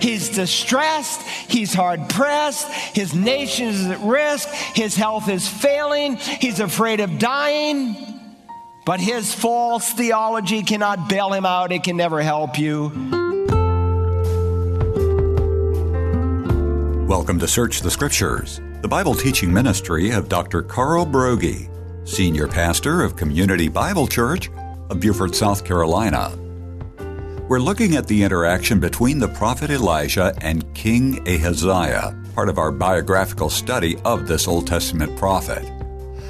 He's distressed. He's hard pressed. His nation is at risk. His health is failing. He's afraid of dying. But his false theology cannot bail him out. It can never help you. Welcome to Search the Scriptures, the Bible teaching ministry of Dr. Carl Broggi, Senior Pastor of Community Bible Church of Beaufort, South Carolina. We're looking at the interaction between the prophet Elijah and King Ahaziah, part of our biographical study of this Old Testament prophet.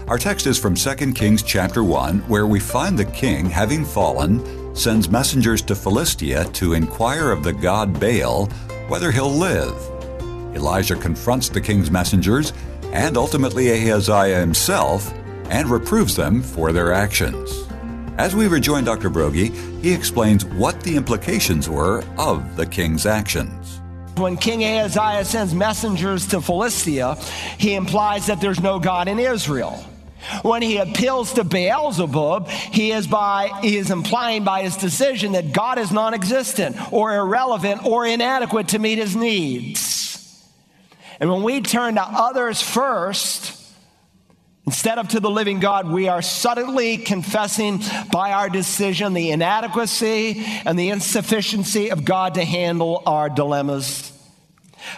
Our text is from 2 Kings chapter 1, where we find the king, having fallen, sends messengers to Philistia to inquire of the god Baal whether he'll live. Elijah confronts the king's messengers and ultimately Ahaziah himself and reproves them for their actions. As we rejoin Dr. Broggi, he explains what the implications were of the king's actions. When King Ahaziah sends messengers to Philistia, he implies that there's no God in Israel. When he appeals to Beelzebub, he is, by, he is implying by his decision that God is non existent or irrelevant or inadequate to meet his needs. And when we turn to others first, Instead of to the living God, we are suddenly confessing by our decision the inadequacy and the insufficiency of God to handle our dilemmas.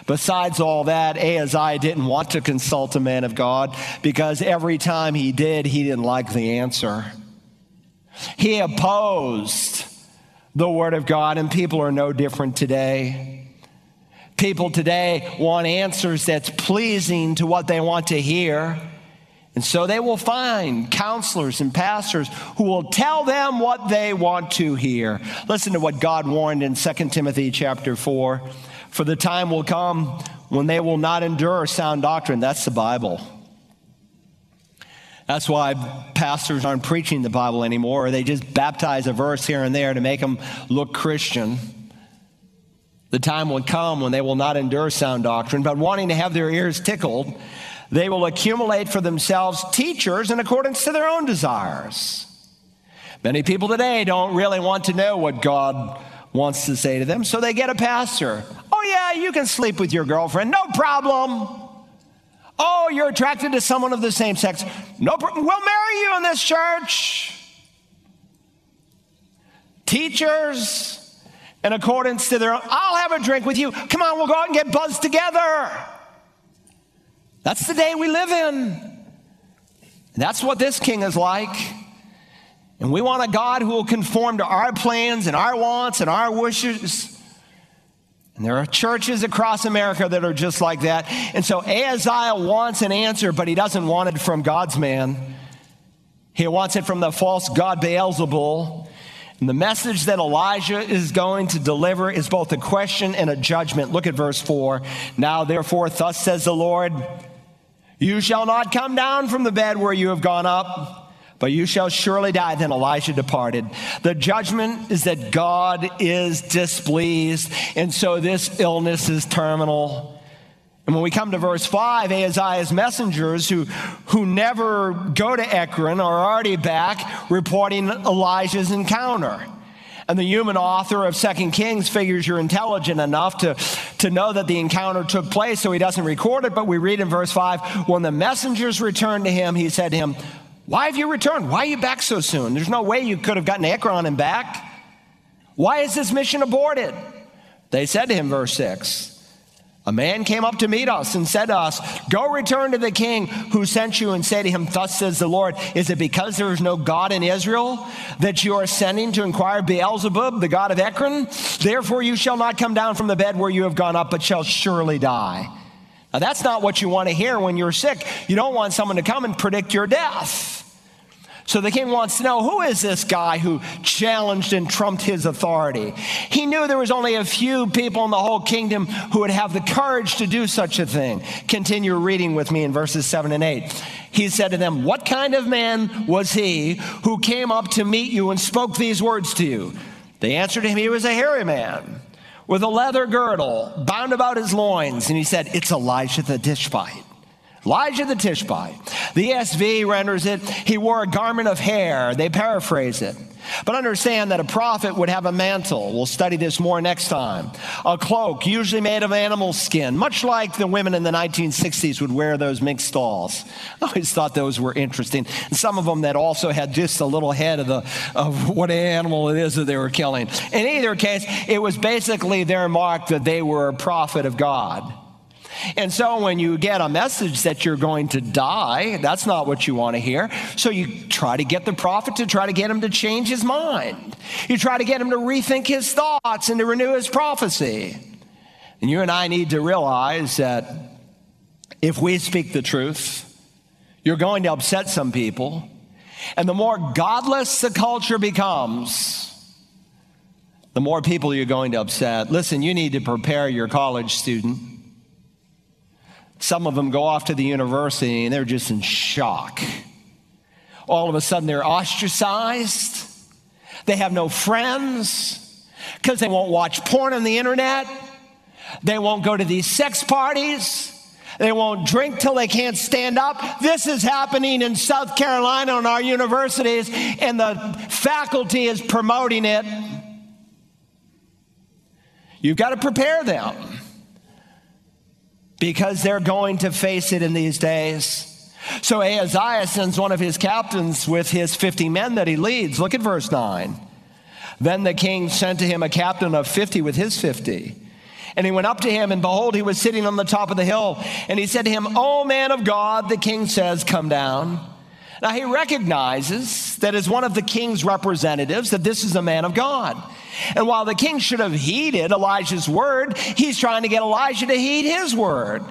Besides all that, Ahaziah didn't want to consult a man of God because every time he did, he didn't like the answer. He opposed the Word of God, and people are no different today. People today want answers that's pleasing to what they want to hear. And so they will find counselors and pastors who will tell them what they want to hear. Listen to what God warned in 2 Timothy chapter 4. For the time will come when they will not endure sound doctrine. That's the Bible. That's why pastors aren't preaching the Bible anymore. They just baptize a verse here and there to make them look Christian. The time will come when they will not endure sound doctrine, but wanting to have their ears tickled, they will accumulate for themselves teachers in accordance to their own desires. Many people today don't really want to know what God wants to say to them, so they get a pastor. Oh, yeah, you can sleep with your girlfriend, no problem. Oh, you're attracted to someone of the same sex, no problem. We'll marry you in this church. Teachers, in accordance to their own, I'll have a drink with you. Come on, we'll go out and get buzzed together. That's the day we live in. that's what this king is like. And we want a God who will conform to our plans and our wants and our wishes. And there are churches across America that are just like that. And so Ahaziah wants an answer, but he doesn't want it from God's man. He wants it from the false God Beelzebul. And the message that Elijah is going to deliver is both a question and a judgment. Look at verse 4. Now, therefore, thus says the Lord. You shall not come down from the bed where you have gone up, but you shall surely die. Then Elijah departed. The judgment is that God is displeased, and so this illness is terminal. And when we come to verse 5, Ahaziah's messengers who, who never go to Ekron are already back reporting Elijah's encounter. And the human author of Second Kings figures you're intelligent enough to, to know that the encounter took place, so he doesn't record it. But we read in verse 5 when the messengers returned to him, he said to him, Why have you returned? Why are you back so soon? There's no way you could have gotten Ekron and back. Why is this mission aborted? They said to him, verse 6, a man came up to meet us and said to us, Go return to the king who sent you and say to him, Thus says the Lord, Is it because there is no God in Israel that you are sending to inquire of Beelzebub, the God of Ekron? Therefore you shall not come down from the bed where you have gone up, but shall surely die. Now that's not what you want to hear when you're sick. You don't want someone to come and predict your death. So the king wants to know who is this guy who challenged and trumped his authority? He knew there was only a few people in the whole kingdom who would have the courage to do such a thing. Continue reading with me in verses 7 and 8. He said to them, What kind of man was he who came up to meet you and spoke these words to you? They answered him, He was a hairy man with a leather girdle bound about his loins. And he said, It's Elijah the Tishbite Elijah the Tishbite. The ESV renders it, he wore a garment of hair. They paraphrase it. But understand that a prophet would have a mantle. We'll study this more next time. A cloak, usually made of animal skin, much like the women in the 1960s would wear those mink stalls. I always thought those were interesting. And some of them that also had just a little head of, the, of what animal it is that they were killing. In either case, it was basically their mark that they were a prophet of God. And so when you get a message that you're going to die, that's not what you want to hear. So you try to get the prophet to try to get him to change his mind. You try to get him to rethink his thoughts and to renew his prophecy. And you and I need to realize that if we speak the truth, you're going to upset some people. And the more godless the culture becomes, the more people you're going to upset. Listen, you need to prepare your college student some of them go off to the university and they're just in shock. All of a sudden, they're ostracized. They have no friends because they won't watch porn on the internet. They won't go to these sex parties. They won't drink till they can't stand up. This is happening in South Carolina on our universities, and the faculty is promoting it. You've got to prepare them because they're going to face it in these days. So Ahaziah sends one of his captains with his 50 men that he leads. Look at verse 9. Then the king sent to him a captain of 50 with his 50. And he went up to him, and behold, he was sitting on the top of the hill. And he said to him, O man of God, the king says, Come down. Now he recognizes that as one of the king's representatives, that this is a man of God. And while the king should have heeded Elijah's word, he's trying to get Elijah to heed his word.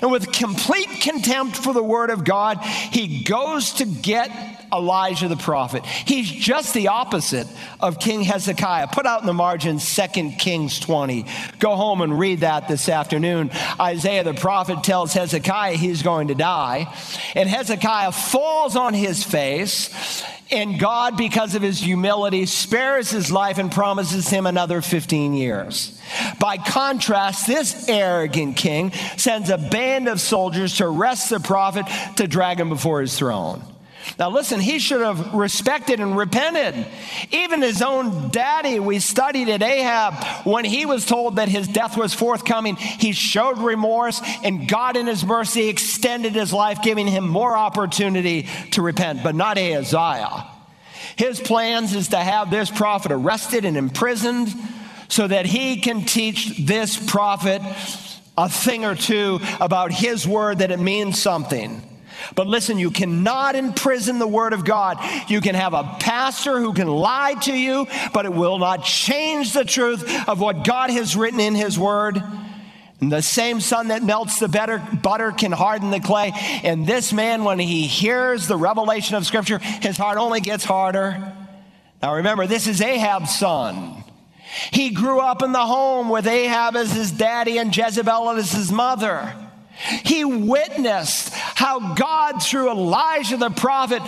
And with complete contempt for the word of God, he goes to get Elijah the prophet. He's just the opposite of King Hezekiah. Put out in the margin 2 Kings 20. Go home and read that this afternoon. Isaiah the prophet tells Hezekiah he's going to die, and Hezekiah falls on his face. And God, because of his humility, spares his life and promises him another 15 years. By contrast, this arrogant king sends a band of soldiers to arrest the prophet to drag him before his throne. Now, listen, he should have respected and repented. Even his own daddy, we studied at Ahab, when he was told that his death was forthcoming, he showed remorse, and God, in his mercy, extended his life, giving him more opportunity to repent, but not Ahaziah. His plans is to have this prophet arrested and imprisoned so that he can teach this prophet a thing or two about his word that it means something. But listen, you cannot imprison the Word of God. You can have a pastor who can lie to you, but it will not change the truth of what God has written in His Word. And the same sun that melts the better, butter can harden the clay. And this man, when he hears the revelation of Scripture, his heart only gets harder. Now remember, this is Ahab's son. He grew up in the home with Ahab as his daddy and Jezebel as his mother. He witnessed how God, through Elijah the prophet,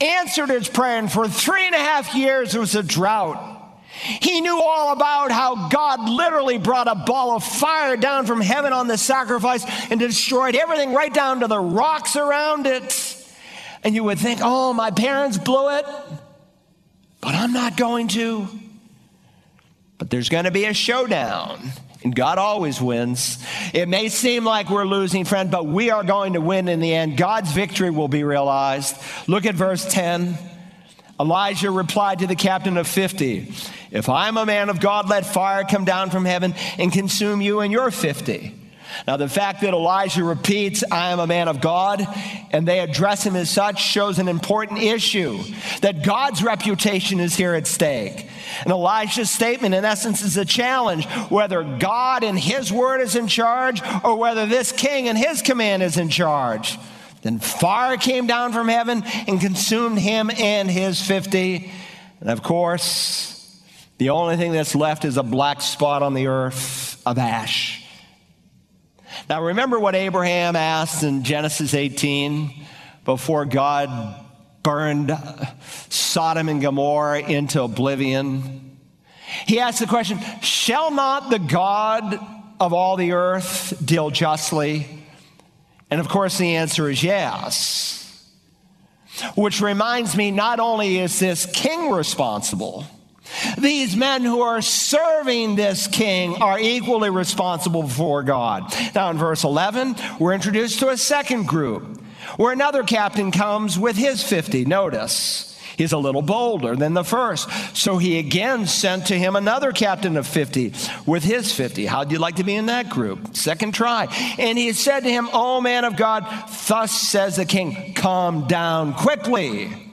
answered his prayer, and for three and a half years there was a drought. He knew all about how God literally brought a ball of fire down from heaven on the sacrifice and destroyed everything right down to the rocks around it. And you would think, oh, my parents blew it, but I'm not going to. But there's going to be a showdown. And God always wins. It may seem like we're losing, friend, but we are going to win in the end. God's victory will be realized. Look at verse 10. Elijah replied to the captain of 50 If I'm a man of God, let fire come down from heaven and consume you and your 50. Now, the fact that Elijah repeats, I am a man of God, and they address him as such shows an important issue that God's reputation is here at stake. And Elijah's statement, in essence, is a challenge whether God and his word is in charge or whether this king and his command is in charge. Then fire came down from heaven and consumed him and his 50. And of course, the only thing that's left is a black spot on the earth of ash. Now, remember what Abraham asked in Genesis 18 before God burned Sodom and Gomorrah into oblivion? He asked the question Shall not the God of all the earth deal justly? And of course, the answer is yes. Which reminds me not only is this king responsible, these men who are serving this king are equally responsible before God. Now, in verse 11, we're introduced to a second group where another captain comes with his 50. Notice. He's a little bolder than the first. So he again sent to him another captain of 50 with his 50. How'd you like to be in that group? Second try. And he said to him, O man of God, thus says the king, come down quickly.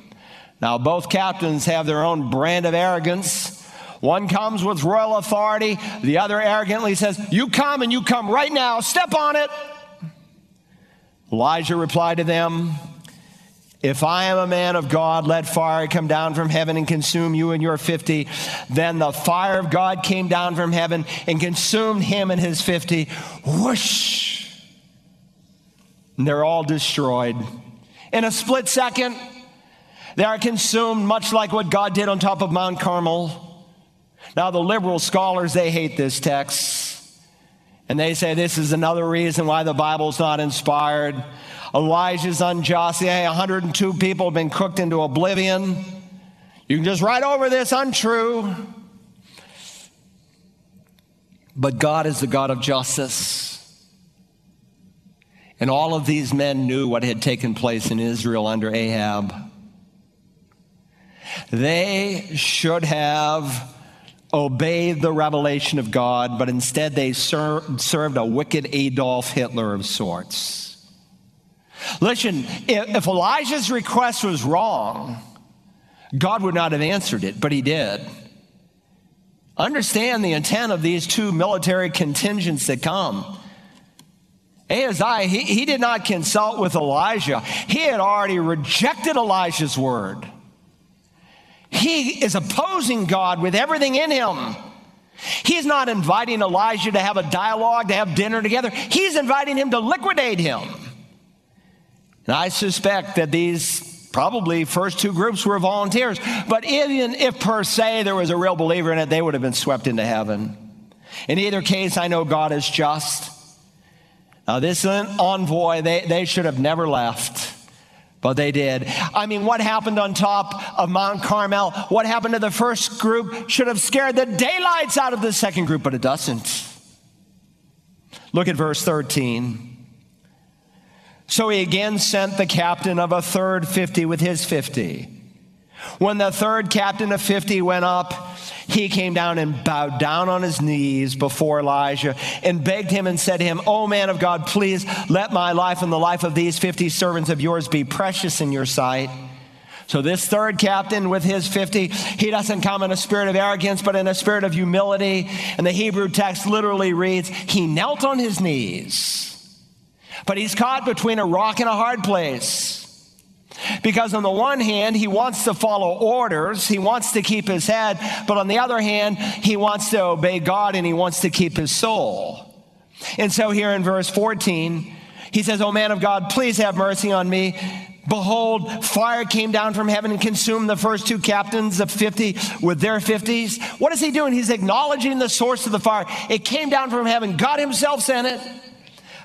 Now, both captains have their own brand of arrogance. One comes with royal authority, the other arrogantly says, You come and you come right now, step on it. Elijah replied to them, If I am a man of God, let fire come down from heaven and consume you and your 50. Then the fire of God came down from heaven and consumed him and his 50. Whoosh! And they're all destroyed. In a split second, they are consumed much like what God did on top of Mount Carmel. Now, the liberal scholars, they hate this text. And they say this is another reason why the Bible's not inspired. Elijah's unjust. Yeah, 102 people have been cooked into oblivion. You can just write over this untrue. But God is the God of justice. And all of these men knew what had taken place in Israel under Ahab. They should have obeyed the revelation of God, but instead they ser- served a wicked Adolf Hitler of sorts. Listen, if, Elijah's request was wrong, God would not have answered it, but he did. Understand the intent of these two military contingents that come. Ahaziah, he, he did not consult with Elijah. He had already rejected Elijah's word. He is opposing God with everything in him. He's not inviting Elijah to have a dialogue, to have dinner together. He's inviting him to liquidate him. And I suspect that these probably first two groups were volunteers, but even if per se there was a real believer in it, they would have been swept into heaven. In either case, I know God is just. Now, this envoy, they, they should have never left. But they did. I mean, what happened on top of Mount Carmel? What happened to the first group should have scared the daylights out of the second group, but it doesn't. Look at verse 13. So he again sent the captain of a third 50 with his 50. When the third captain of 50 went up, he came down and bowed down on his knees before Elijah and begged him and said to him, O man of God, please let my life and the life of these 50 servants of yours be precious in your sight. So, this third captain with his 50, he doesn't come in a spirit of arrogance, but in a spirit of humility. And the Hebrew text literally reads, He knelt on his knees, but he's caught between a rock and a hard place. Because on the one hand, he wants to follow orders, he wants to keep his head, but on the other hand, he wants to obey God and he wants to keep his soul. And so here in verse 14, he says, O man of God, please have mercy on me. Behold, fire came down from heaven and consumed the first two captains of 50 with their 50s. What is he doing? He's acknowledging the source of the fire. It came down from heaven. God himself sent it.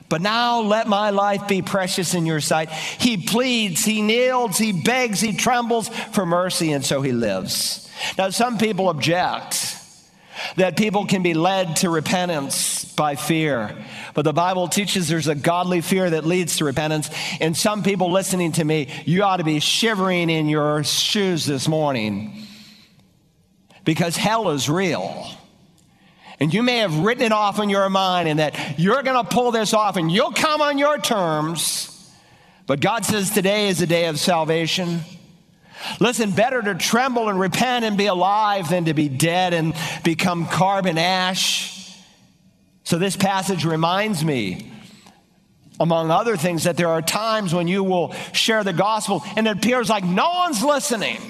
But now let my life be precious in your sight. He pleads, he kneels, he begs, he trembles for mercy, and so he lives. Now, some people object that people can be led to repentance by fear. But the Bible teaches there's a godly fear that leads to repentance. And some people listening to me, you ought to be shivering in your shoes this morning because hell is real. And you may have written it off in your mind and that you're going to pull this off and you'll come on your terms. But God says today is the day of salvation. Listen, better to tremble and repent and be alive than to be dead and become carbon ash. So, this passage reminds me, among other things, that there are times when you will share the gospel and it appears like no one's listening.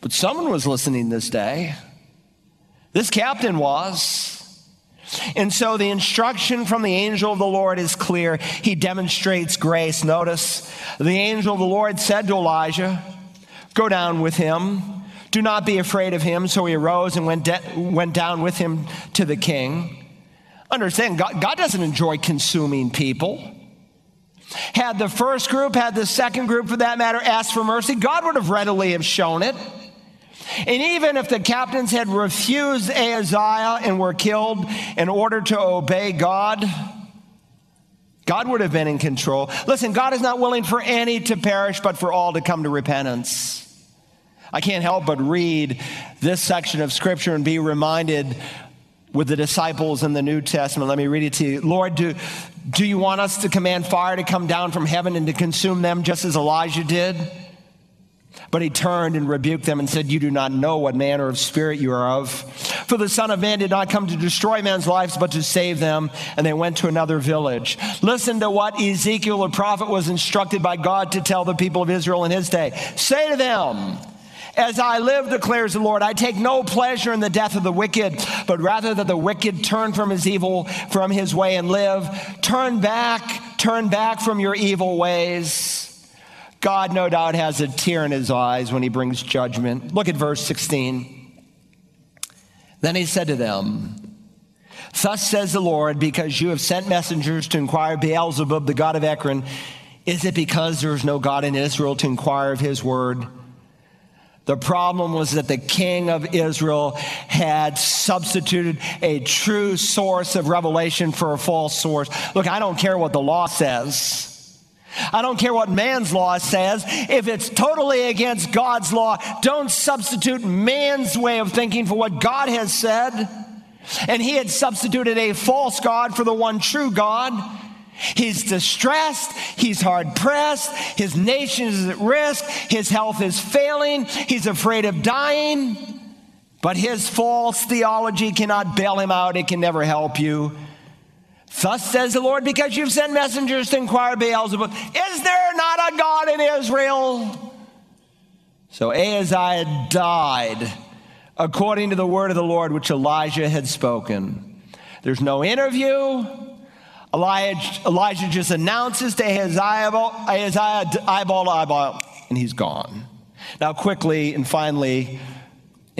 But someone was listening this day. This captain was. And so the instruction from the angel of the Lord is clear. He demonstrates grace. Notice the angel of the Lord said to Elijah, Go down with him. Do not be afraid of him. So he arose and went, de- went down with him to the king. Understand, God, God doesn't enjoy consuming people. Had the first group, had the second group for that matter, asked for mercy, God would have readily have shown it. And even if the captains had refused Ahaziah and were killed in order to obey God, God would have been in control. Listen, God is not willing for any to perish, but for all to come to repentance. I can't help but read this section of scripture and be reminded with the disciples in the New Testament. Let me read it to you. Lord, do, do you want us to command fire to come down from heaven and to consume them just as Elijah did? But he turned and rebuked them and said, You do not know what manner of spirit you are of. For the Son of Man did not come to destroy men's lives, but to save them. And they went to another village. Listen to what Ezekiel, the prophet, was instructed by God to tell the people of Israel in his day. Say to them, as I live, declares the Lord, I take no pleasure in the death of the wicked, but rather that the wicked turn from his evil, from his way and live. Turn back, turn back from your evil ways. God, no doubt, has a tear in his eyes when he brings judgment. Look at verse 16. Then he said to them, Thus says the Lord, because you have sent messengers to inquire Beelzebub, the God of Ekron, is it because there is no God in Israel to inquire of his word? The problem was that the king of Israel had substituted a true source of revelation for a false source. Look, I don't care what the law says. I don't care what man's law says. If it's totally against God's law, don't substitute man's way of thinking for what God has said. And he had substituted a false God for the one true God. He's distressed. He's hard pressed. His nation is at risk. His health is failing. He's afraid of dying. But his false theology cannot bail him out. It can never help you. Thus says the Lord, because you've sent messengers to inquire Beelzebub, is there not a God in Israel? So Ahaziah died according to the word of the Lord which Elijah had spoken. There's no interview. Elijah, Elijah just announces to Ahaziah, Ahaziah, eyeball to eyeball, and he's gone. Now, quickly and finally,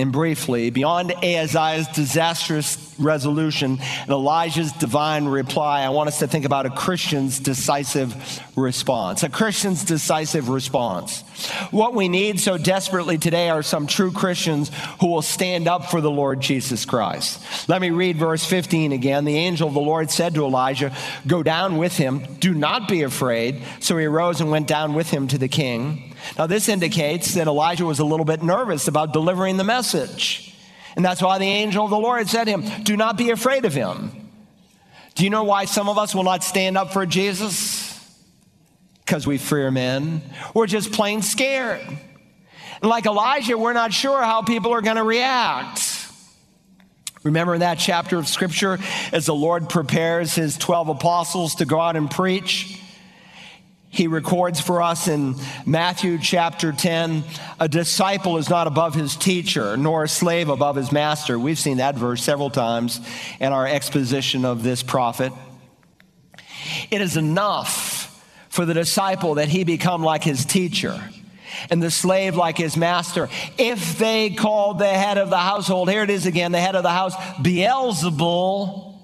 and briefly, beyond Ahaziah's disastrous resolution and Elijah's divine reply, I want us to think about a Christian's decisive response. A Christian's decisive response. What we need so desperately today are some true Christians who will stand up for the Lord Jesus Christ. Let me read verse 15 again. The angel of the Lord said to Elijah, Go down with him, do not be afraid. So he arose and went down with him to the king. Now, this indicates that Elijah was a little bit nervous about delivering the message. And that's why the angel of the Lord said to him, Do not be afraid of him. Do you know why some of us will not stand up for Jesus? Because we fear men. We're just plain scared. And like Elijah, we're not sure how people are going to react. Remember in that chapter of scripture, as the Lord prepares his 12 apostles to go out and preach? He records for us in Matthew chapter 10 a disciple is not above his teacher, nor a slave above his master. We've seen that verse several times in our exposition of this prophet. It is enough for the disciple that he become like his teacher and the slave like his master. If they called the head of the household, here it is again, the head of the house, Beelzebul,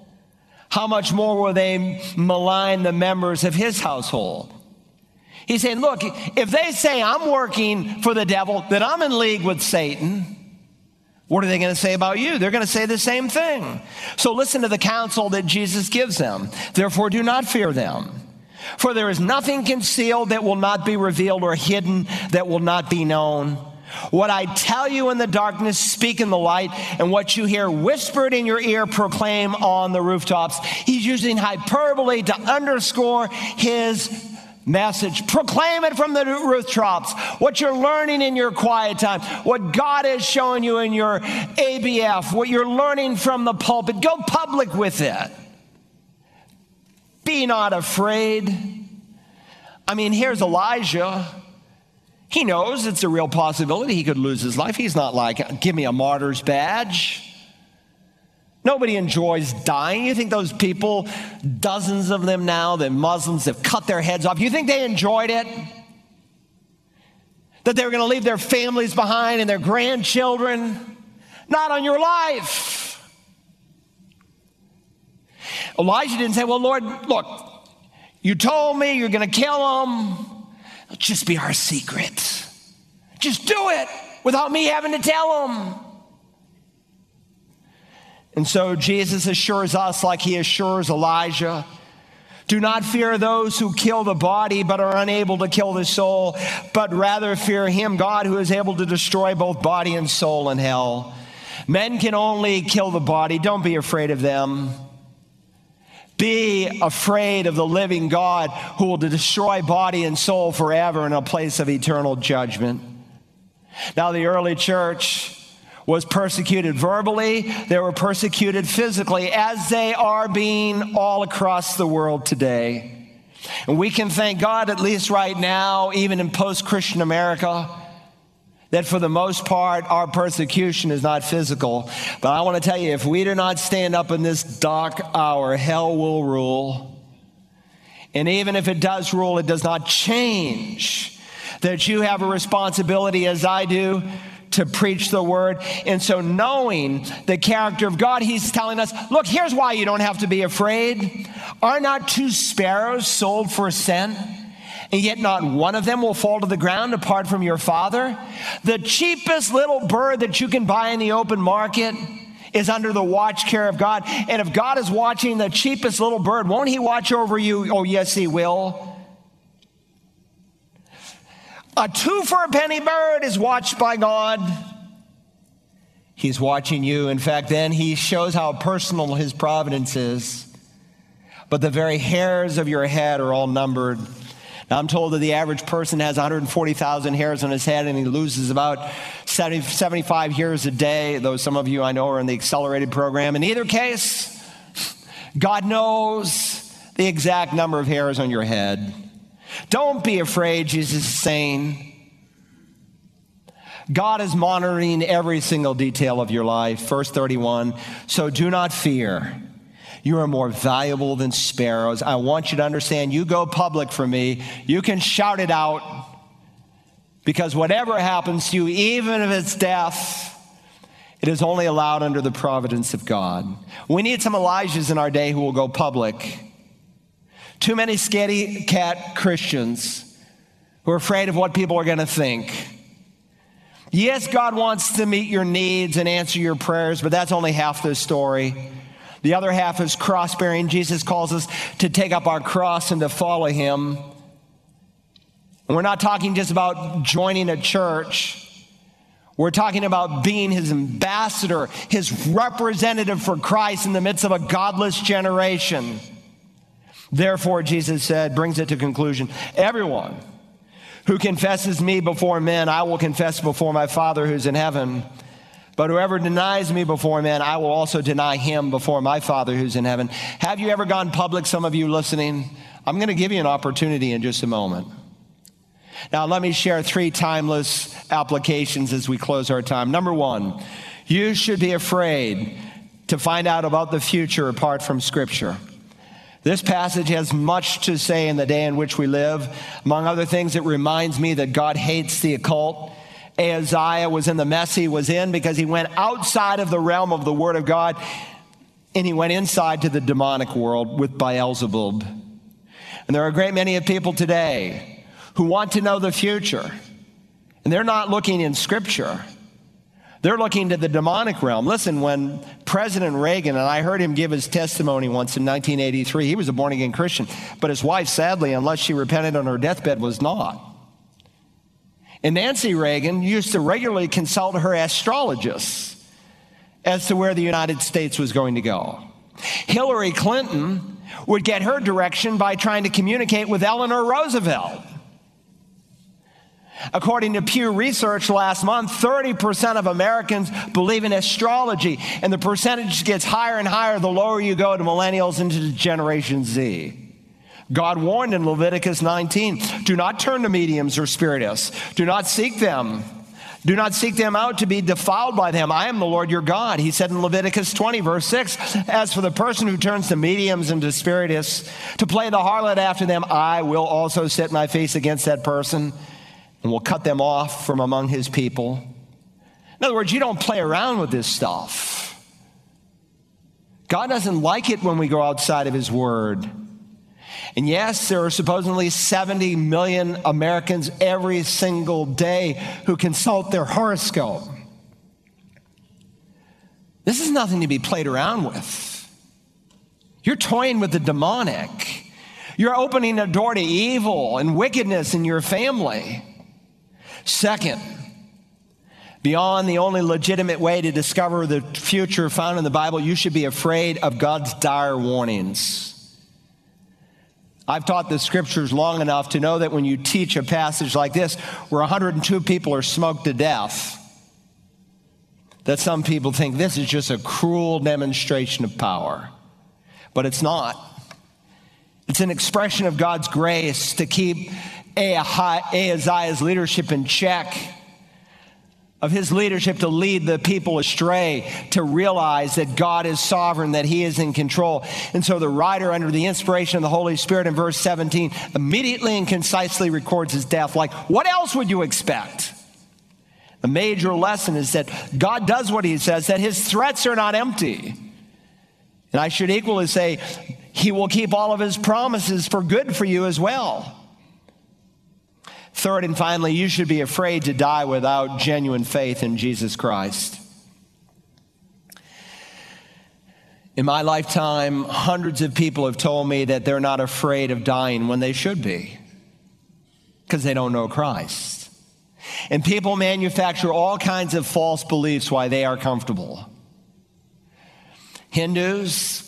how much more will they malign the members of his household? He's saying, look, if they say I'm working for the devil, that I'm in league with Satan, what are they going to say about you? They're going to say the same thing. So listen to the counsel that Jesus gives them. Therefore, do not fear them. For there is nothing concealed that will not be revealed or hidden that will not be known. What I tell you in the darkness, speak in the light, and what you hear whispered in your ear, proclaim on the rooftops. He's using hyperbole to underscore his message. Proclaim it from the rooftops. What you're learning in your quiet time, what God is showing you in your ABF, what you're learning from the pulpit. Go public with it. Be not afraid. I mean, here's Elijah. He knows it's a real possibility he could lose his life. He's not like, give me a martyr's badge. Nobody enjoys dying. You think those people, dozens of them now, the Muslims have cut their heads off, you think they enjoyed it? That they were going to leave their families behind and their grandchildren? Not on your life. Elijah didn't say, Well, Lord, look, You told me you're going to kill them. It'll just be our secret. Just do it without me having to tell him. And so Jesus assures us, like he assures Elijah, do not fear those who kill the body but are unable to kill the soul, but rather fear him, God, who is able to destroy both body and soul in hell. Men can only kill the body. Don't be afraid of them. Be afraid of the living God who will destroy body and soul forever in a place of eternal judgment. Now, the early church was persecuted verbally, they were persecuted physically, as they are being all across the world today. And we can thank God, at least right now, even in post Christian America, that for the most part, our persecution is not physical. But I want to tell you, if we do not stand up in this dark hour, hell will rule. And even if it does rule, it does not change that you have a responsibility, as I do, to preach the word. And so, knowing the character of God, he's telling us look, here's why you don't have to be afraid. Are not two sparrows sold for a cent? And yet, not one of them will fall to the ground apart from your father. The cheapest little bird that you can buy in the open market is under the watch care of God. And if God is watching the cheapest little bird, won't He watch over you? Oh, yes, He will. A two for a penny bird is watched by God. He's watching you. In fact, then he shows how personal his providence is. But the very hairs of your head are all numbered. Now, I'm told that the average person has 140,000 hairs on his head and he loses about 70, 75 hairs a day, though some of you I know are in the accelerated program. In either case, God knows the exact number of hairs on your head. Don't be afraid, Jesus is saying. God is monitoring every single detail of your life. Verse 31 So do not fear. You are more valuable than sparrows. I want you to understand you go public for me. You can shout it out because whatever happens to you, even if it's death, it is only allowed under the providence of God. We need some Elijahs in our day who will go public. Too many scaredy cat Christians who are afraid of what people are going to think. Yes, God wants to meet your needs and answer your prayers, but that's only half the story. The other half is cross bearing. Jesus calls us to take up our cross and to follow him. And we're not talking just about joining a church. We're talking about being his ambassador, his representative for Christ in the midst of a godless generation. Therefore, Jesus said, brings it to conclusion everyone who confesses me before men, I will confess before my Father who's in heaven. But whoever denies me before men, I will also deny him before my Father who's in heaven. Have you ever gone public, some of you listening? I'm going to give you an opportunity in just a moment. Now, let me share three timeless applications as we close our time. Number one, you should be afraid to find out about the future apart from Scripture. This passage has much to say in the day in which we live. Among other things, it reminds me that God hates the occult. Ahaziah was in the mess he was in because he went outside of the realm of the Word of God and he went inside to the demonic world with Beelzebub. And there are a great many of people today who want to know the future, and they're not looking in Scripture. They're looking to the demonic realm. Listen, when President Reagan, and I heard him give his testimony once in 1983, he was a born again Christian, but his wife, sadly, unless she repented on her deathbed, was not. And Nancy Reagan used to regularly consult her astrologists as to where the United States was going to go. Hillary Clinton would get her direction by trying to communicate with Eleanor Roosevelt. According to Pew Research last month, 30% of Americans believe in astrology, and the percentage gets higher and higher the lower you go to millennials into Generation Z. God warned in Leviticus 19 do not turn to mediums or spiritists, do not seek them. Do not seek them out to be defiled by them. I am the Lord your God. He said in Leviticus 20, verse 6 As for the person who turns to mediums and to spiritists to play the harlot after them, I will also set my face against that person and will cut them off from among his people. In other words, you don't play around with this stuff. God doesn't like it when we go outside of his word. And yes, there are supposedly 70 million Americans every single day who consult their horoscope. This is nothing to be played around with. You're toying with the demonic. You're opening a door to evil and wickedness in your family. Second, beyond the only legitimate way to discover the future found in the Bible, you should be afraid of God's dire warnings. I've taught the scriptures long enough to know that when you teach a passage like this, where 102 people are smoked to death, that some people think this is just a cruel demonstration of power. But it's not. It's an expression of God's grace to keep Ahaziah's leadership in check, of his leadership to lead the people astray, to realize that God is sovereign, that he is in control. And so the writer, under the inspiration of the Holy Spirit in verse 17, immediately and concisely records his death. Like, what else would you expect? The major lesson is that God does what he says, that his threats are not empty. And I should equally say, he will keep all of his promises for good for you as well. Third and finally, you should be afraid to die without genuine faith in Jesus Christ. In my lifetime, hundreds of people have told me that they're not afraid of dying when they should be because they don't know Christ. And people manufacture all kinds of false beliefs why they are comfortable. Hindus,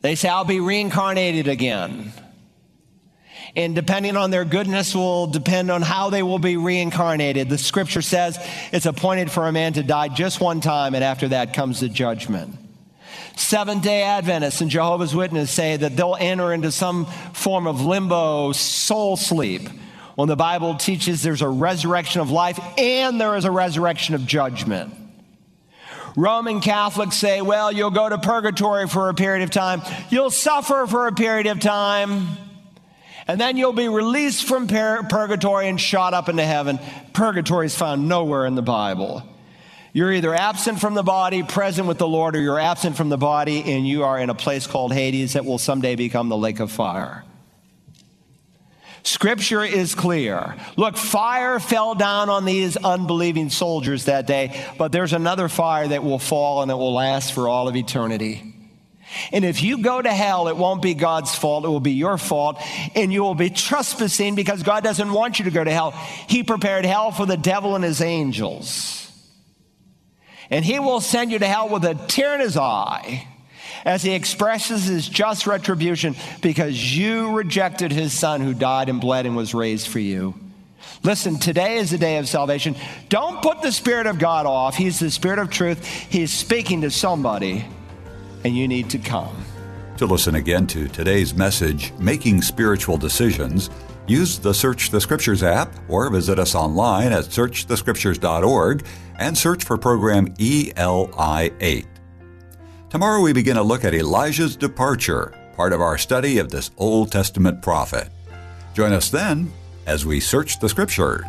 they say, I'll be reincarnated again. And depending on their goodness will depend on how they will be reincarnated. The scripture says it's appointed for a man to die just one time, and after that comes the judgment. Seventh day Adventists and Jehovah's Witnesses say that they'll enter into some form of limbo soul sleep when the Bible teaches there's a resurrection of life and there is a resurrection of judgment. Roman Catholics say, well, you'll go to purgatory for a period of time, you'll suffer for a period of time, and then you'll be released from pur- purgatory and shot up into heaven. Purgatory is found nowhere in the Bible. You're either absent from the body, present with the Lord, or you're absent from the body and you are in a place called Hades that will someday become the lake of fire. Scripture is clear. Look, fire fell down on these unbelieving soldiers that day, but there's another fire that will fall and it will last for all of eternity. And if you go to hell, it won't be God's fault, it will be your fault, and you will be trespassing because God doesn't want you to go to hell. He prepared hell for the devil and his angels. And he will send you to hell with a tear in his eye as he expresses his just retribution because you rejected his son who died and bled and was raised for you. Listen, today is the day of salvation. Don't put the Spirit of God off. He's the Spirit of truth. He's speaking to somebody, and you need to come. To listen again to today's message, Making Spiritual Decisions, use the Search the Scriptures app or visit us online at searchthescriptures.org and search for program ELI 8. Tomorrow we begin a look at Elijah's departure, part of our study of this Old Testament prophet. Join us then as we search the Scriptures.